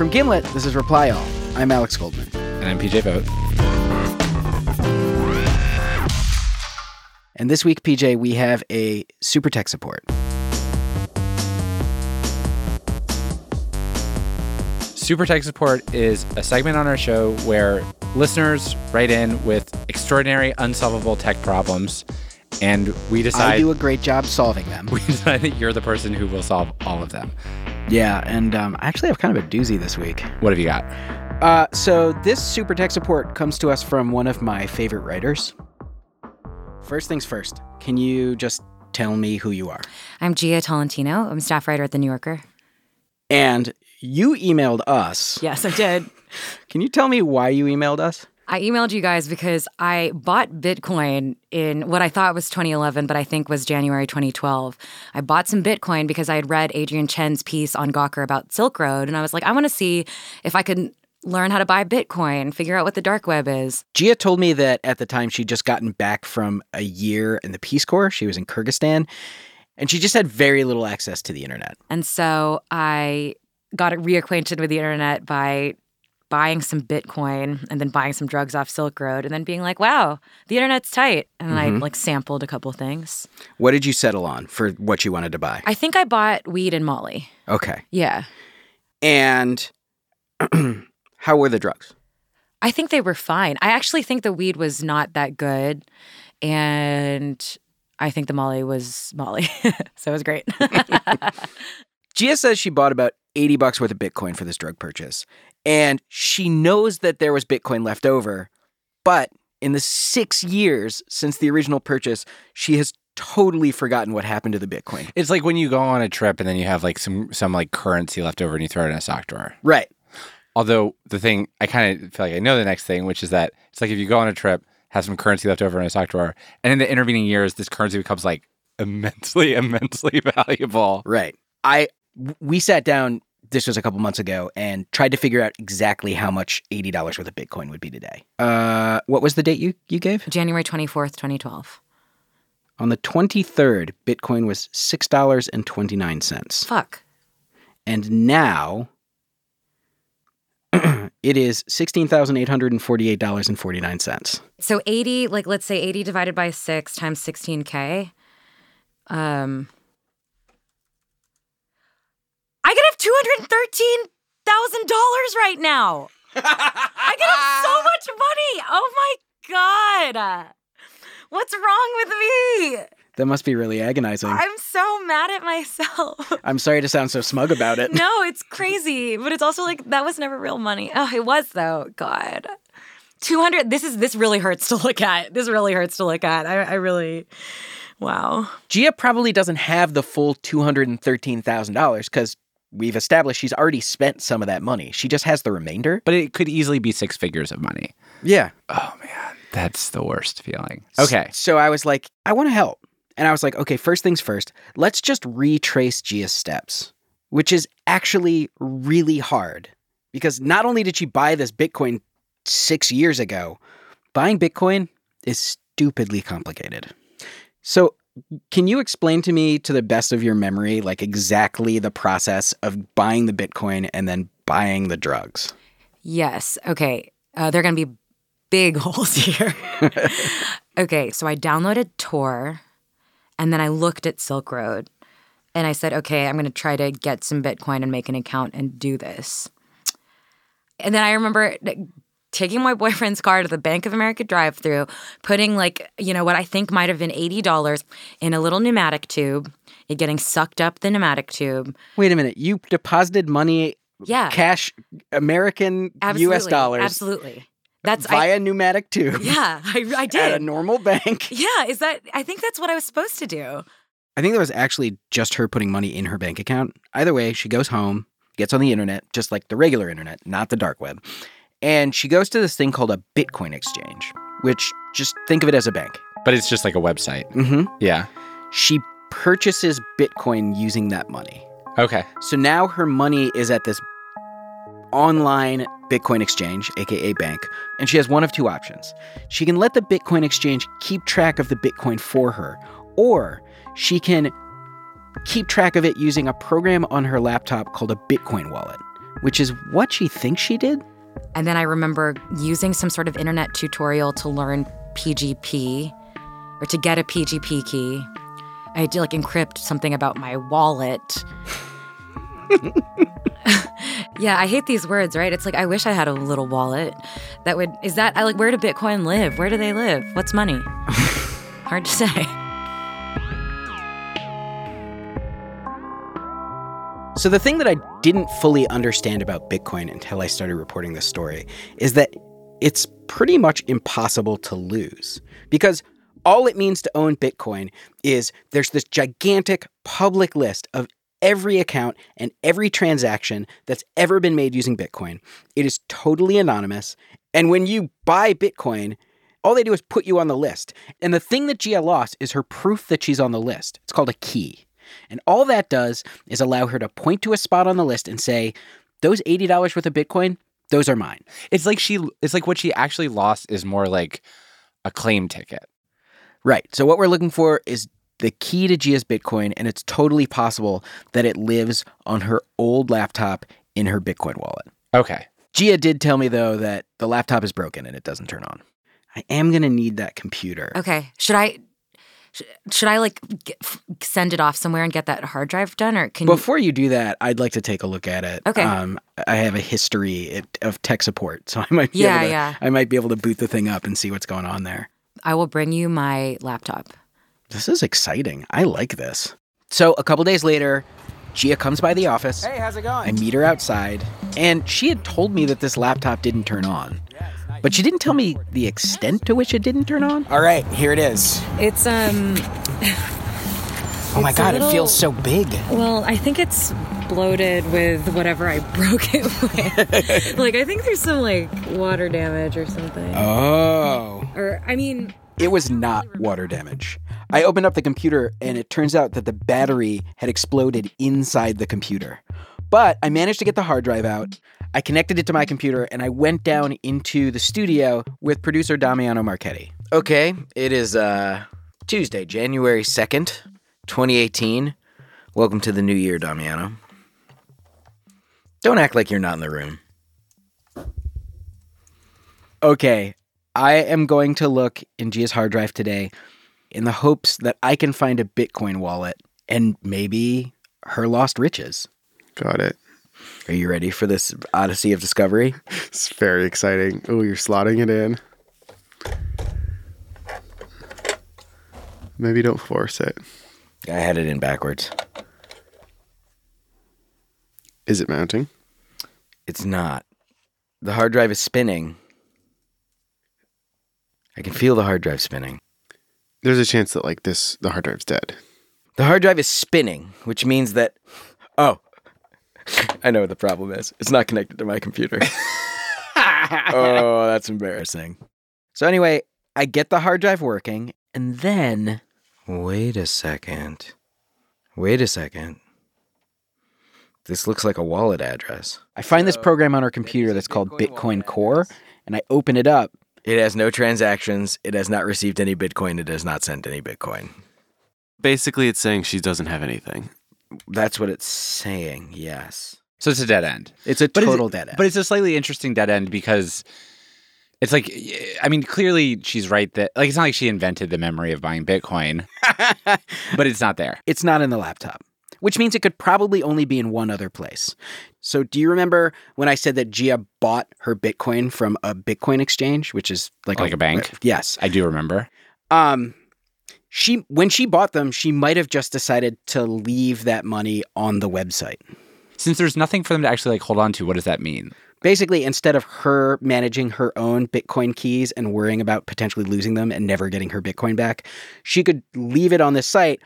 From Gimlet, this is Reply All. I'm Alex Goldman. And I'm PJ Vogt. And this week, PJ, we have a super tech support. Super Tech Support is a segment on our show where listeners write in with extraordinary, unsolvable tech problems, and we decide I do a great job solving them. we decide that you're the person who will solve all of them. Yeah, and um, I actually have kind of a doozy this week. What have you got? Uh, so this super tech support comes to us from one of my favorite writers. First things first, can you just tell me who you are? I'm Jia Tolentino. I'm a staff writer at The New Yorker. And you emailed us. Yes, I did. Can you tell me why you emailed us? I emailed you guys because I bought Bitcoin in what I thought was 2011, but I think was January 2012. I bought some Bitcoin because I had read Adrian Chen's piece on Gawker about Silk Road, and I was like, I want to see if I could learn how to buy Bitcoin, figure out what the dark web is. Jia told me that at the time she'd just gotten back from a year in the Peace Corps. She was in Kyrgyzstan, and she just had very little access to the internet. And so I got reacquainted with the internet by buying some Bitcoin and then buying some drugs off Silk Road and then being like, wow, the internet's tight. And I mm-hmm. like sampled a couple things. What did you settle on for what you wanted to buy? I think I bought weed and Molly. Okay. Yeah. And how were the drugs? I think they were fine. I actually think the weed was not that good. And I think the Molly was Molly. so it was great. Jia says she bought about 80 bucks worth of Bitcoin for this drug purchase. And she knows that there was Bitcoin left over. But in the six years since the original purchase, she has totally forgotten what happened to the Bitcoin. It's like when you go on a trip and then you have like some some like currency left over and you throw it in a sock drawer. Right. Although the thing I kind of feel like I know the next thing, which is that it's like if you go on a trip, have some currency left over in a sock drawer, and in the intervening years, this currency becomes like immensely, immensely valuable. Right. I we sat down this was a couple months ago and tried to figure out exactly how much $80 worth of Bitcoin would be today. Uh what was the date you you gave? January 24th, 2012. On the 23rd, Bitcoin was $6.29. Fuck. And now it is $16,848.49. So 80, like let's say 80 divided by 6 times 16K. Um I could have $213,000 right now. I could have so much money. Oh my god. What's wrong with me? That must be really agonizing. I'm so mad at myself. I'm sorry to sound so smug about it. no, it's crazy, but it's also like that was never real money. Oh, it was though. God. 200 this is this really hurts to look at. This really hurts to look at. I, I really wow. Jia probably doesn't have the full $213,000 because we've established she's already spent some of that money. She just has the remainder. But it could easily be six figures of money. Yeah. Oh man, that's the worst feeling. Okay. So I was like, I want to help. And I was like, okay, first things first, let's just retrace Jia's steps, which is actually really hard because not only did she buy this Bitcoin six years ago, buying Bitcoin is stupidly complicated. So, can you explain to me, to the best of your memory, like exactly the process of buying the Bitcoin and then buying the drugs? Yes. Okay. Uh, there are going to be big holes here. okay. So I downloaded Tor and then I looked at Silk Road And I said, okay, I'm going to try to get some Bitcoin and make an account and do this. And then I remember taking my boyfriend's car to the Bank of America drive through, putting like, you know, what I think might have been $80 in a little pneumatic tube, it getting sucked up the pneumatic tube. Wait a minute. You deposited money, Yeah. cash, American absolutely, US dollars Absolutely. That's I, via pneumatic tube Yeah, I, I did. at a normal bank. Yeah, is that I think that's what I was supposed to do. I think that was actually just her putting money in her bank account. Either way, she goes home, gets on the internet, just like the regular internet, not the dark web. And she goes to this thing called a Bitcoin exchange, which just think of it as a bank. But it's just like a website. hmm Yeah. She purchases Bitcoin using that money. Okay. So now her money is at this online Bitcoin exchange, aka bank, and she has one of two options. She can let the Bitcoin exchange keep track of the Bitcoin for her, or she can keep track of it using a program on her laptop called a Bitcoin wallet, which is what she thinks she did. And then I remember using some sort of internet tutorial to learn PGP or to get a PGP key. I had to like encrypt something about my wallet. yeah, I hate these words, right? It's like I wish I had a little wallet that would is that I like where do Bitcoin live? Where do they live? What's money? Hard to say. So, the thing that I didn't fully understand about Bitcoin until I started reporting this story is that it's pretty much impossible to lose because all it means to own Bitcoin is there's this gigantic public list of every account and every transaction that's ever been made using Bitcoin. It is totally anonymous. And when you buy Bitcoin, all they do is put you on the list. And the thing that Jia lost is her proof that she's on the list. It's called a key. And all that does is allow her to point to a spot on the list and say, those $80 worth of Bitcoin, those are mine. It's like she it's like what she actually lost is more like a claim ticket. Right. So what we're looking for is the key to Jia's Bitcoin, and it's totally possible that it lives on her old laptop in her Bitcoin wallet. Okay. Jia did tell me though that the laptop is broken and it doesn't turn on. I am gonna need that computer. Okay. Should I sh- should I like get, send it off somewhere and get that hard drive done or can Before you do that, I'd like to take a look at it. Okay. Um, I have a history of tech support, so I might be Yeah, able to, yeah. I might be able to boot the thing up and see what's going on there. I will bring you my laptop. This is exciting. I like this. So a couple days later, Jia comes by the office. Hey, how's it going? I meet her outside, and she had told me that this laptop didn't turn on. But she didn't tell me the extent to which it didn't turn on. All right, here it is. It's um Oh my god, little- it feels so big. well, I think it's bloated with whatever I broke it with. like I think there's some like water damage or something. Oh. Or I mean, It was not water damage. I opened up the computer, and it turns out that the battery had exploded inside the computer. But I managed to get the hard drive out. I connected it to my computer, and I went down into the studio with producer Damiano Marchetti. Okay, it is uh, Tuesday, January 2nd, 2018. Welcome to the new year, Damiano. Don't act like you're not in the room. Okay, I am going to look in Jia's hard drive today in the hopes that I can find a Bitcoin wallet and maybe her lost riches. Got it. Are you ready for this odyssey of discovery? It's very exciting. Oh, you're slotting it in. Maybe don't force it. I had it in backwards. Is it mounting? It's not. The hard drive is spinning. I can feel the hard drive spinning. There's a chance that like this, the hard drive's dead. The hard drive is spinning, which means that. Oh, I know what the problem is. It's not connected to my computer. oh, that's embarrassing. So, anyway, I get the hard drive working, and then. Wait a second. Wait a second. This looks like a wallet address. I find this program on our computer that's called Bitcoin Core, and I open it up. It has no transactions. It has not received any Bitcoin. It has not sent any Bitcoin. Basically, it's saying she doesn't have anything. That's what it's saying, yes. So it's a dead end. It's a But total dead end. But it's a slightly interesting dead end because it's like, I mean, clearly she's right that, like, it's not like she invented the memory of buying Bitcoin, but it's not there. it's not in the laptop. which means it could probably only be in one other place. So, do you remember when I said that Jia bought her Bitcoin from a Bitcoin exchange, which is like Like a bank? Yes. I do remember. Um, she when she bought them, she might have just decided to leave that money on the website. Since there's nothing for them to actually like hold on to, what does that mean? Basically, instead of her managing her own Bitcoin keys and worrying about potentially losing them and never getting her Bitcoin back, she could leave it on this site.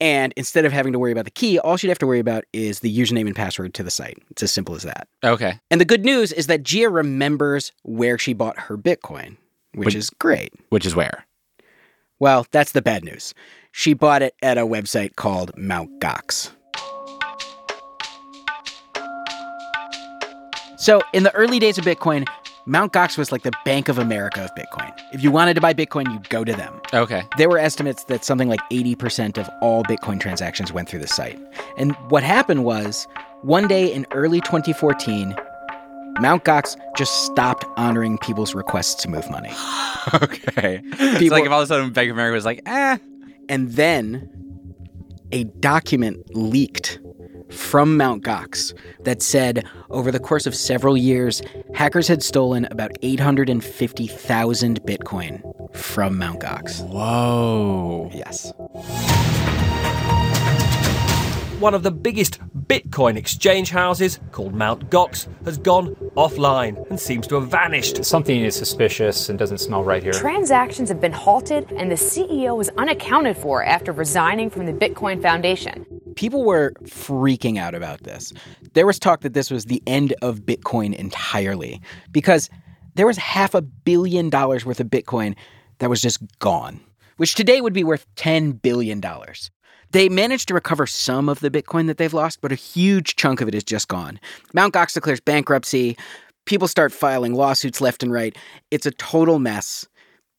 And instead of having to worry about the key, all she'd have to worry about is the username and password to the site. It's as simple as that. Okay. And the good news is that Jia remembers where she bought her Bitcoin, which Which- is great. Which is where? Well, that's the bad news. She bought it at a website called Mount Gox. So, in the early days of Bitcoin, Mount Gox was like the Bank of America of Bitcoin. If you wanted to buy Bitcoin, you'd go to them. Okay. There were estimates that something like 80% of all Bitcoin transactions went through the site. And what happened was, one day in early 2014, Mount Gox just stopped honoring people's requests to move money. okay. it's like if all of a sudden Bank of America was like, eh. And then a document leaked from Mount Gox that said over the course of several years, hackers had stolen about 850,000 Bitcoin from Mount Gox. Whoa. Yes. One of the biggest Bitcoin exchange houses, called Mt. Gox, has gone offline and seems to have vanished. Something is suspicious and doesn't smell right here. Transactions have been halted, and the CEO was unaccounted for after resigning from the Bitcoin Foundation. People were freaking out about this. There was talk that this was the end of Bitcoin entirely because there was half a billion dollars worth of Bitcoin that was just gone, which today would be worth $10 billion. They managed to recover some of the Bitcoin that they've lost, but a huge chunk of it is just gone. Mt. Gox declares bankruptcy. People start filing lawsuits left and right. It's a total mess.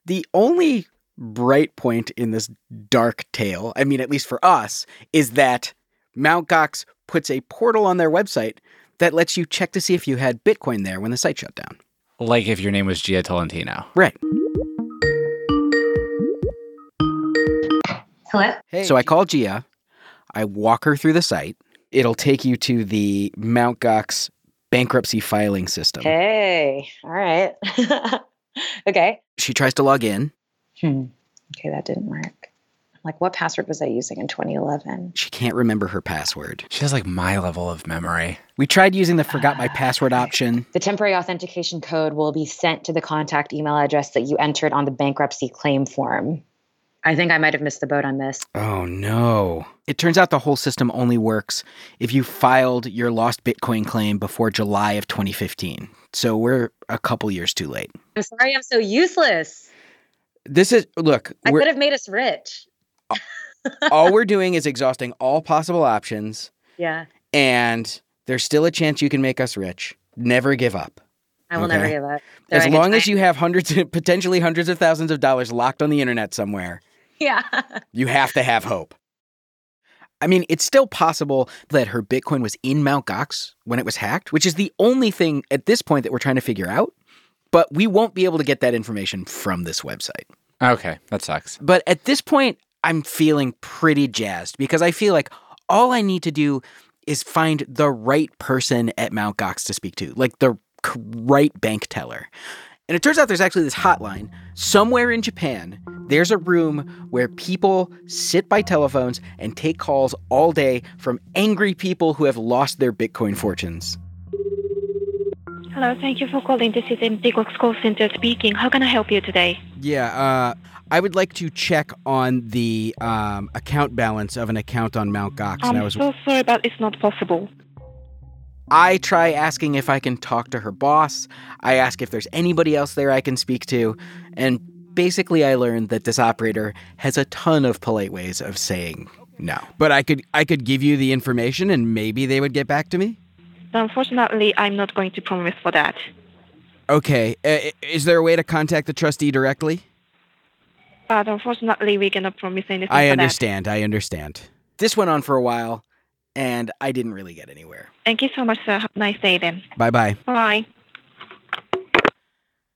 The only bright point in this dark tale, I mean, at least for us, is that Mt. Gox puts a portal on their website that lets you check to see if you had Bitcoin there when the site shut down. Like if your name was Jia Tolentino. Right. Hello? So I call Jia. I walk her through the site. It'll take you to the Mount Gox bankruptcy filing system. Hey, all right. okay. She tries to log in. Hmm. Okay, that didn't work. Like, what password was I using in 2011? She can't remember her password. She has like my level of memory. We tried using the forgot my password option. The temporary authentication code will be sent to the contact email address that you entered on the bankruptcy claim form. I think I might have missed the boat on this. Oh no. It turns out the whole system only works if you filed your lost Bitcoin claim before July of 2015. So we're a couple years too late. I'm sorry I'm so useless. This is, look, I could have made us rich. all we're doing is exhausting all possible options, Yeah, and there's still a chance you can make us rich. Never give up. I will never give up. There, As long as you have hundreds, potentially hundreds of thousands of dollars locked on the internet somewhere, Yeah. you have to have hope. I mean, it's still possible that her Bitcoin was in Mt. Gox when it was hacked, which is the only thing at this point that we're trying to figure out. But we won't be able to get that information from this website. Okay, that sucks. But at this point, I'm feeling pretty jazzed because I feel like all I need to do is find the right person at Mt. Gox to speak to, like the right bank teller. And it turns out there's actually this hotline somewhere in Japan. There's a room where people sit by telephones and take calls all day from angry people who have lost their Bitcoin fortunes. Hello, thank you for calling. This is Indigox call center speaking. How can I help you today? Yeah, uh, I would like to check on the um, account balance of an account on Mt. Gox. I'm was so sorry, but it's not possible. I try asking if I can talk to her boss. I ask if there's anybody else there I can speak to. And basically I learned that this operator has a ton of polite ways of saying no. But I could I could give you the information and maybe they would get back to me? Unfortunately, I'm not going to promise for that. Okay. Uh, is there a way to contact the trustee directly? But unfortunately, we cannot promise anything I for understand. I understand. This went on for a while and I didn't really get anywhere. Thank you so much, sir. Have a nice day then. Bye-bye. Bye.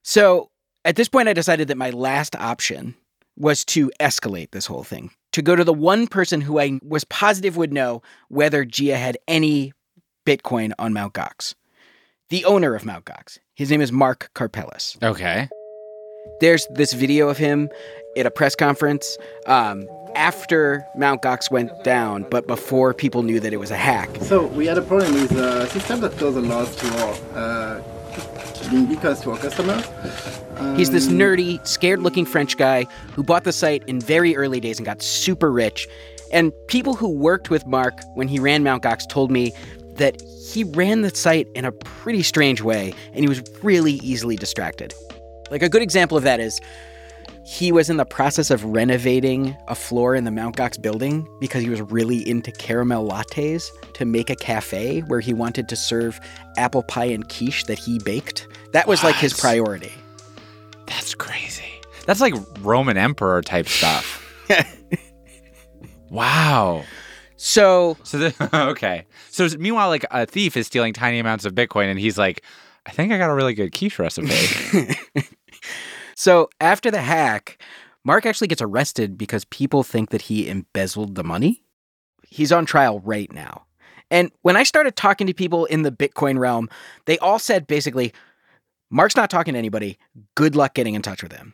So at this point, I decided that my last option was to escalate this whole thing to go to the one person who I was positive would know whether Jia had any Bitcoin on Mt. Gox. The owner of Mt. Gox. His name is Mark Karpelès. Okay. There's this video of him at a press conference um, after Mt. Gox went down, but before people knew that it was a hack. So we had a problem with a system that does a lot to our uh, beacons to our customers. He's this Um, nerdy, scared looking French guy who bought the site in very early days and got super rich. And people who worked with Mark when he ran Mt. Gox told me that he ran the site in a pretty strange way and he was really easily distracted. Like a good example of that is he was in the process of renovating a floor in the Mount Gox building because he was really into caramel lattes to make a cafe where he wanted to serve apple pie and quiche that he baked. That was like his priority. That's crazy. That's like Roman emperor type stuff. wow. So, so the, okay. So meanwhile, like a thief is stealing tiny amounts of Bitcoin, and he's like, "I think I got a really good quiche recipe." So after the hack, Mark actually gets arrested because people think that he embezzled the money. He's on trial right now. And when I started talking to people in the Bitcoin realm, they all said basically, Mark's not talking to anybody. Good luck getting in touch with him.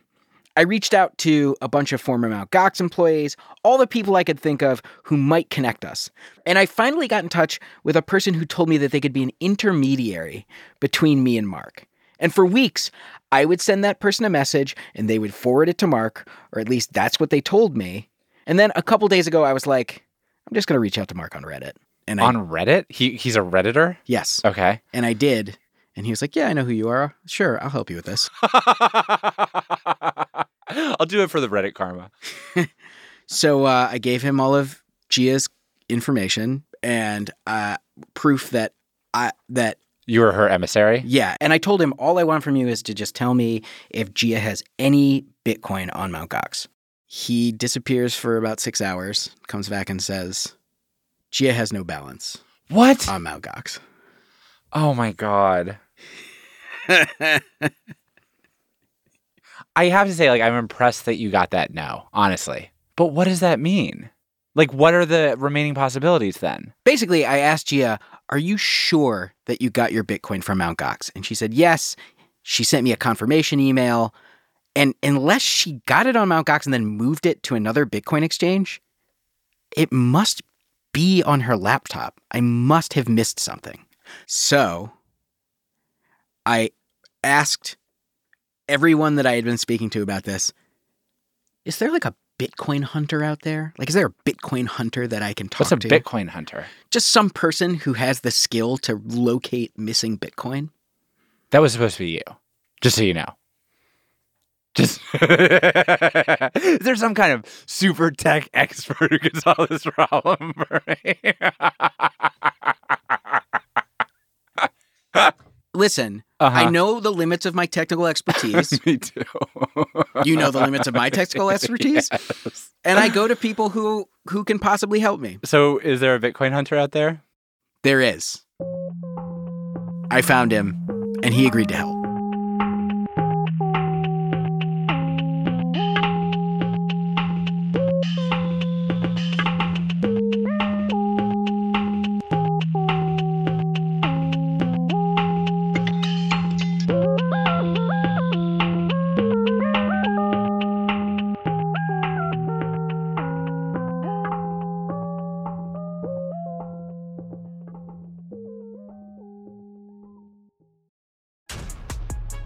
I reached out to a bunch of former Mt. Gox employees, all the people I could think of who might connect us. And I finally got in touch with a person who told me that they could be an intermediary between me and Mark. And for weeks, I would send that person a message and they would forward it to Mark, or at least that's what they told me. And then a couple days ago, I was like, I'm just going to reach out to Mark on Reddit. And I, on Reddit, he he's a redditor. yes. Okay. And I did. And he was like, Yeah, I know who you are. Sure, I'll help you with this. I'll do it for the Reddit karma. So uh, I gave him all of Jia's information and uh, proof that I that You were her emissary. yeah, and I told him all I want from you is to just tell me if Jia has any Bitcoin on Mt. Gox. He disappears for about six hours, comes back and says, Jia has no balance What? on Mt. Gox. Oh my god. I have to say, like, I'm impressed that you got that no, honestly. But what does that mean? Like, what are the remaining possibilities then? Basically, I asked Jia, Are you sure that you got your Bitcoin from Mt. Gox? And she said, Yes. She sent me a confirmation email. And unless she got it on Mt. Gox and then moved it to another Bitcoin exchange, it must be on her laptop. I must have missed something. So I asked everyone that I had been speaking to about this Is there like a Bitcoin hunter out there? Like, is there a Bitcoin hunter that I can talk to? What's a to? Bitcoin hunter? Just some person who has the skill to locate missing Bitcoin. That was supposed to be you, just so you know. Just is there some kind of super tech expert who can solve this problem for me? Listen, Uh-huh. I know the limits of my technical expertise. Me too. you know the limits of my technical expertise, Yes. and I go to people who who can possibly help me. So, is there a Bitcoin hunter out there? There is. I found him, and he agreed to help.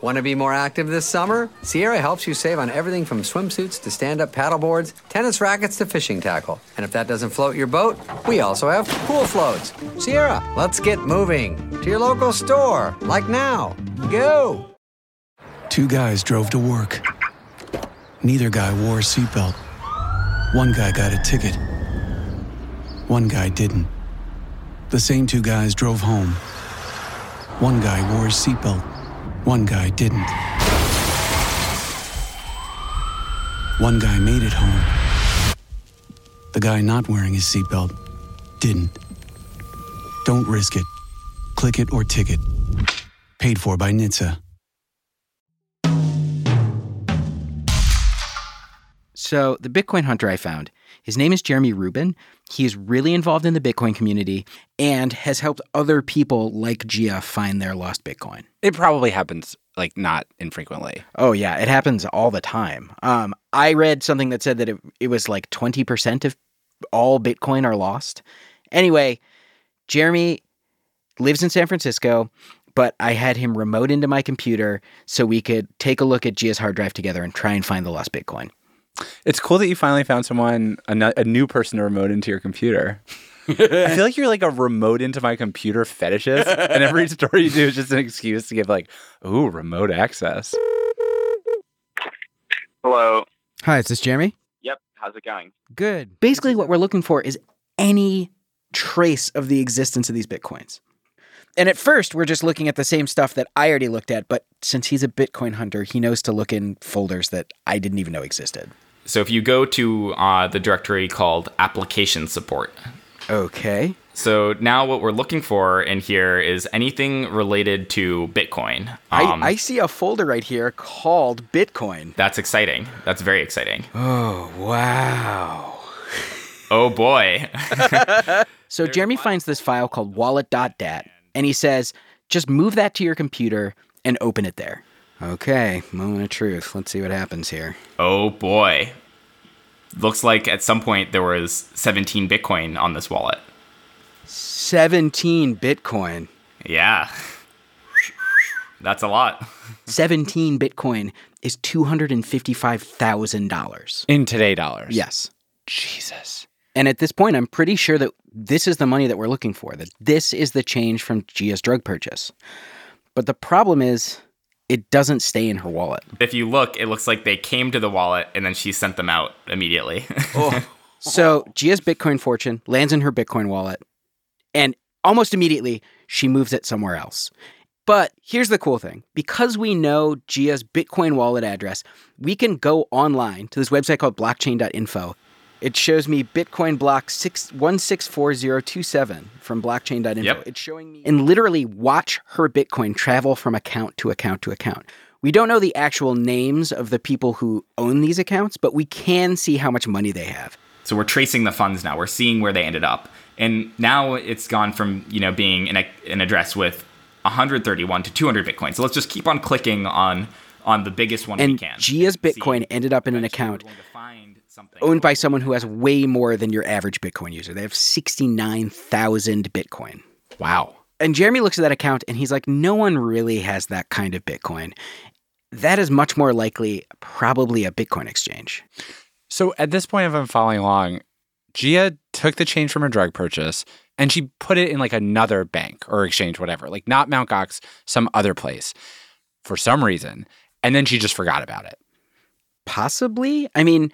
Want to be more active this summer? Sierra helps you save on everything from swimsuits to stand up paddleboards, tennis rackets to fishing tackle. And if that doesn't float your boat, we also have pool floats. Sierra, let's get moving to your local store, like now. Go! Two guys drove to work. Neither guy wore a seatbelt. One guy got a ticket. One guy didn't. The same two guys drove home. One guy wore a seatbelt. One guy didn't. One guy made it home. The guy not wearing his seatbelt didn't. Don't risk it. Click it or ticket. Paid for by NHTSA. So, the Bitcoin hunter I found, his name is Jeremy Rubin. He is really involved in the Bitcoin community and has helped other people like Jia find their lost Bitcoin. It probably happens like not infrequently. Oh yeah, it happens all the time. Um, I read something that said that it, it was like 20% of all Bitcoin are lost. Anyway, Jeremy lives in San Francisco, but I had him remote into my computer so we could take a look at Jia's hard drive together and try and find the lost Bitcoin. It's cool that you finally found someone, a, a new person to remote into your computer. I feel like you're like a remote into my computer fetishist, and every story you do is just an excuse to give like, ooh, remote access. Hello. Hi, is this Jeremy? Yep. How's it going? Good. Basically, what we're looking for is any trace of the existence of these Bitcoins. And at first, we're just looking at the same stuff that I already looked at, but since he's a Bitcoin hunter, he knows to look in folders that I didn't even know existed. So if you go to uh, the directory called application support. Okay. So now what we're looking for in here is anything related to Bitcoin. Um, I, I see a folder right here called Bitcoin. That's exciting. That's very exciting. Oh, wow. oh, boy. so Jeremy finds this file called wallet.dat and he says, just move that to your computer and open it there. Okay, moment of truth. Let's see what happens here. Oh boy. Looks like at some point there was 17 Bitcoin on this wallet. 17 Bitcoin. Yeah. That's a lot. 17 Bitcoin is $255,000. In today dollars. Yes. Jesus. And at this point, I'm pretty sure that this is the money that we're looking for, that this is the change from Jia's drug purchase. But the problem is, it doesn't stay in her wallet. If you look, it looks like they came to the wallet and then she sent them out immediately. oh. So Jia's Bitcoin fortune lands in her Bitcoin wallet, and almost immediately she moves it somewhere else. But here's the cool thing because we know Jia's Bitcoin wallet address, we can go online to this website called blockchain.info it shows me Bitcoin block six one six four zero two seven from blockchain.info. Yep. It's showing me and literally watch her Bitcoin travel from account to account to account. We don't know the actual names of the people who own these accounts, but we can see how much money they have. So we're tracing the funds now. We're seeing where they ended up. And now it's gone from, you know, being an, an address with 131 to 200 Bitcoin. So let's just keep on clicking on on the biggest one and we can. Jia's Bitcoin ended up in an account owned by someone who has way more than your average Bitcoin user. They have 69,000 Bitcoin. Wow. And Jeremy looks at that account and he's like, no one really has that kind of Bitcoin. That is much more likely probably a Bitcoin exchange. So at this point, if I'm following along, Jia took the change from her drug purchase and she put it in like another bank or exchange, whatever, like not Mt. Gox, some other place for some reason. And then she just forgot about it. Possibly. I mean,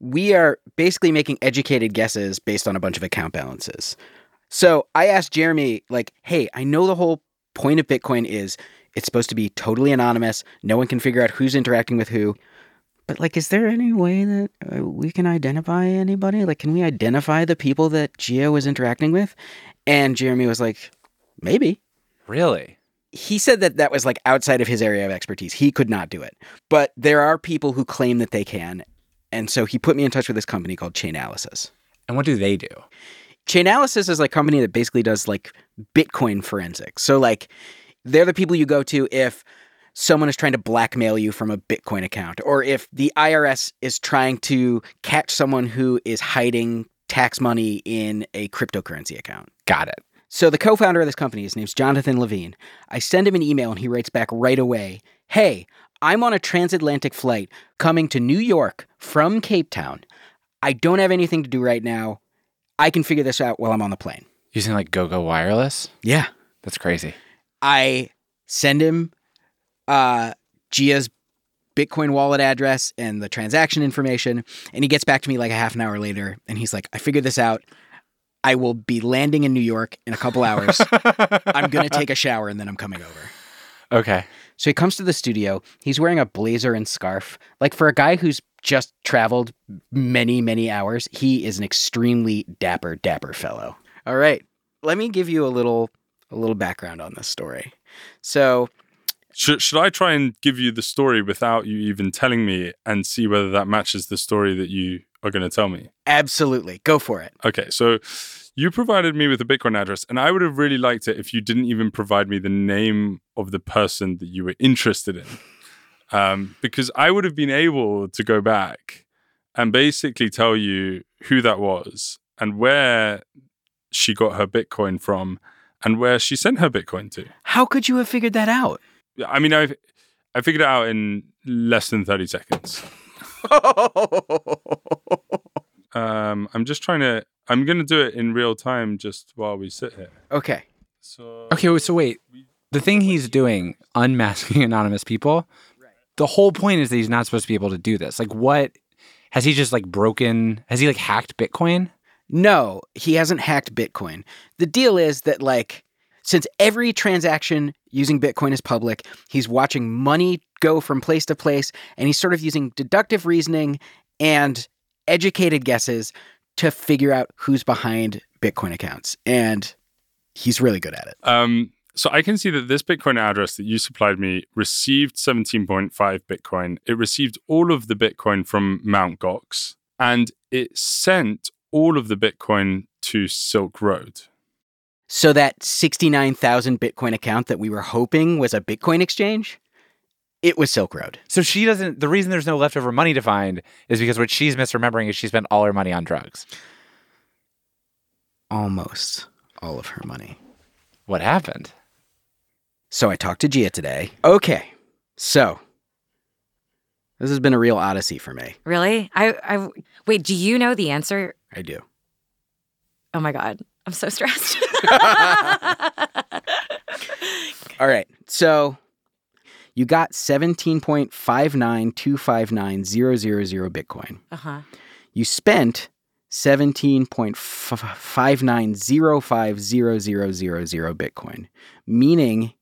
we are basically making educated guesses based on a bunch of account balances. So I asked Jeremy, like, hey, I know the whole point of Bitcoin is it's supposed to be totally anonymous. No one can figure out who's interacting with who. But, like, is there any way that uh, we can identify anybody? Like, can we identify the people that Jia was interacting with? And Jeremy was like, maybe. Really? he said that that was like outside of his area of expertise. He could not do it. But there are people who claim that they can. And so he put me in touch with this company called Chainalysis. And what do they do? Chainalysis is like a company that basically does like Bitcoin forensics. So like they're the people you go to if someone is trying to blackmail you from a Bitcoin account or if the IRS is trying to catch someone who is hiding tax money in a cryptocurrency account. Got it. So the co-founder of this company, his name's Jonathan Levin. I send him an email and he writes back right away, "Hey, I'm on a transatlantic flight coming to New York from Cape Town. I don't have anything to do right now. I can figure this out while I'm on the plane." Using like GoGo Wireless? Yeah. That's crazy. I send him uh, Jia's Bitcoin wallet address and the transaction information, and he gets back to me like a half an hour later, and he's like, "I figured this out. I will be landing in New York in a couple hours. I'm gonna take a shower and then I'm coming over." Okay. So he comes to the studio. He's wearing a blazer and scarf. Like for a guy who's just traveled many, many hours, he is an extremely dapper, dapper fellow. All right. Let me give you a little a little background on this story. So Should, should I try and give you the story without you even telling me and see whether that matches the story that you are going to tell me? absolutely go for it. Okay, so you provided me with a Bitcoin address, and I would have really liked it if you didn't even provide me the name of the person that you were interested in. Um, because I would have been able to go back and basically tell you who that was and where she got her Bitcoin from and where she sent her Bitcoin to. How could you have figured that out? Yeah, I mean, I I figured it out in less than 30 seconds. um, I'm just trying to, I'm going to do it in real time just while we sit here. Okay. So, Okay, so wait. The thing he's doing, unmasking anonymous people, the whole point is that he's not supposed to be able to do this. Like, what has he just like broken? Has he like hacked Bitcoin? No, he hasn't hacked Bitcoin. The deal is that, like, since every transaction using Bitcoin is public, he's watching money go from place to place, and he's sort of using deductive reasoning and educated guesses to figure out who's behind Bitcoin accounts. And he's really good at it. Um, so I can see that this Bitcoin address that you supplied me received 17.5 Bitcoin. It received all of the Bitcoin from Mount Gox, and it sent all of the Bitcoin to Silk Road. So that 69,000 Bitcoin account that we were hoping was a Bitcoin exchange, it was Silk Road. So she doesn't. The reason there's no leftover money to find is because what she's misremembering is she spent all her money on drugs. Almost all of her money. What happened? So I talked to Jia today. Okay. So this has been a real odyssey for me. Really? I, I wait. Do you know the answer? I do. Oh my god, I'm so stressed. All right. So you got 17.59259,000 Bitcoin. uh huh. You spent 17.5905000 Bitcoin, meaning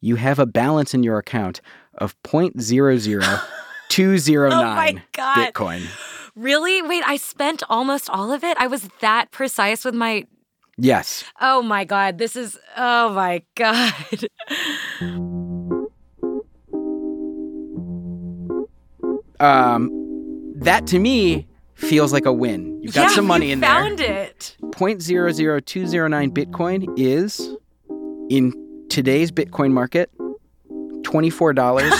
you have a balance in your account of 0.00209 Oh. Bitcoin. Really? Wait, I spent almost all of it. I was that precise with my. Yes. Oh my god, this is. Oh my god. Um, that to me feels like a win. You've got yeah, some money in found there. Found it. 0.00209 Bitcoin is in today's Bitcoin market $24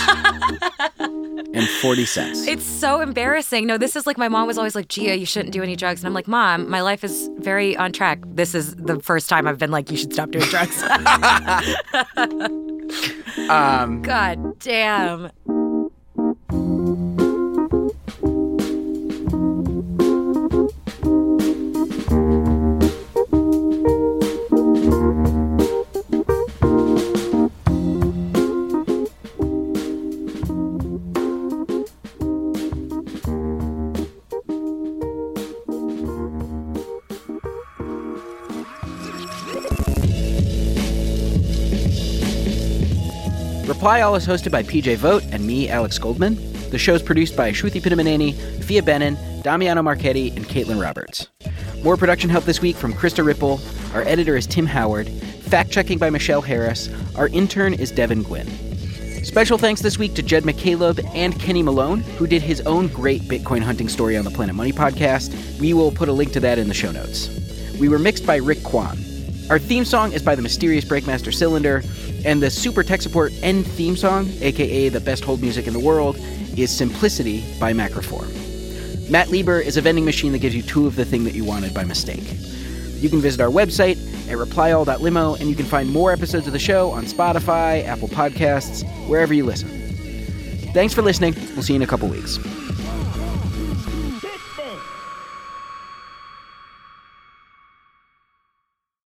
and 40 cents. It's so embarrassing. No, this is like my mom was always like, Jia, you shouldn't do any drugs. And I'm like, Mom, my life is very on track. This is the first time I've been like, you should stop doing drugs. Um, God damn. Reply All is hosted by PJ Vogt and me, Alex Goldman. The show is produced by Sruthi Pinnamaneni, Phia Bennin, Damiano Marchetti, and Kaitlin Roberts. More production help this week from Khrista Rypl. Our editor is Tim Howard. Fact checking by Michelle Harris. Our intern is Devin Gwynn. Special thanks this week to Jed McCaleb and Kenny Malone, who did his own great Bitcoin hunting story on the Planet Money podcast. We will put a link to that in the show notes. We were mixed by Rick Kwan. Our theme song is by the mysterious Breakmaster Cylinder, and the Super Tech Support end theme song, aka the best hold music in the world, is Simplicity by Macroform. Matt Lieber is a vending machine that gives you two of the thing that you wanted by mistake. You can visit our website at replyall.limo, and you can find more episodes of the show on Spotify, Apple Podcasts, wherever you listen. Thanks for listening. We'll see you in a couple weeks.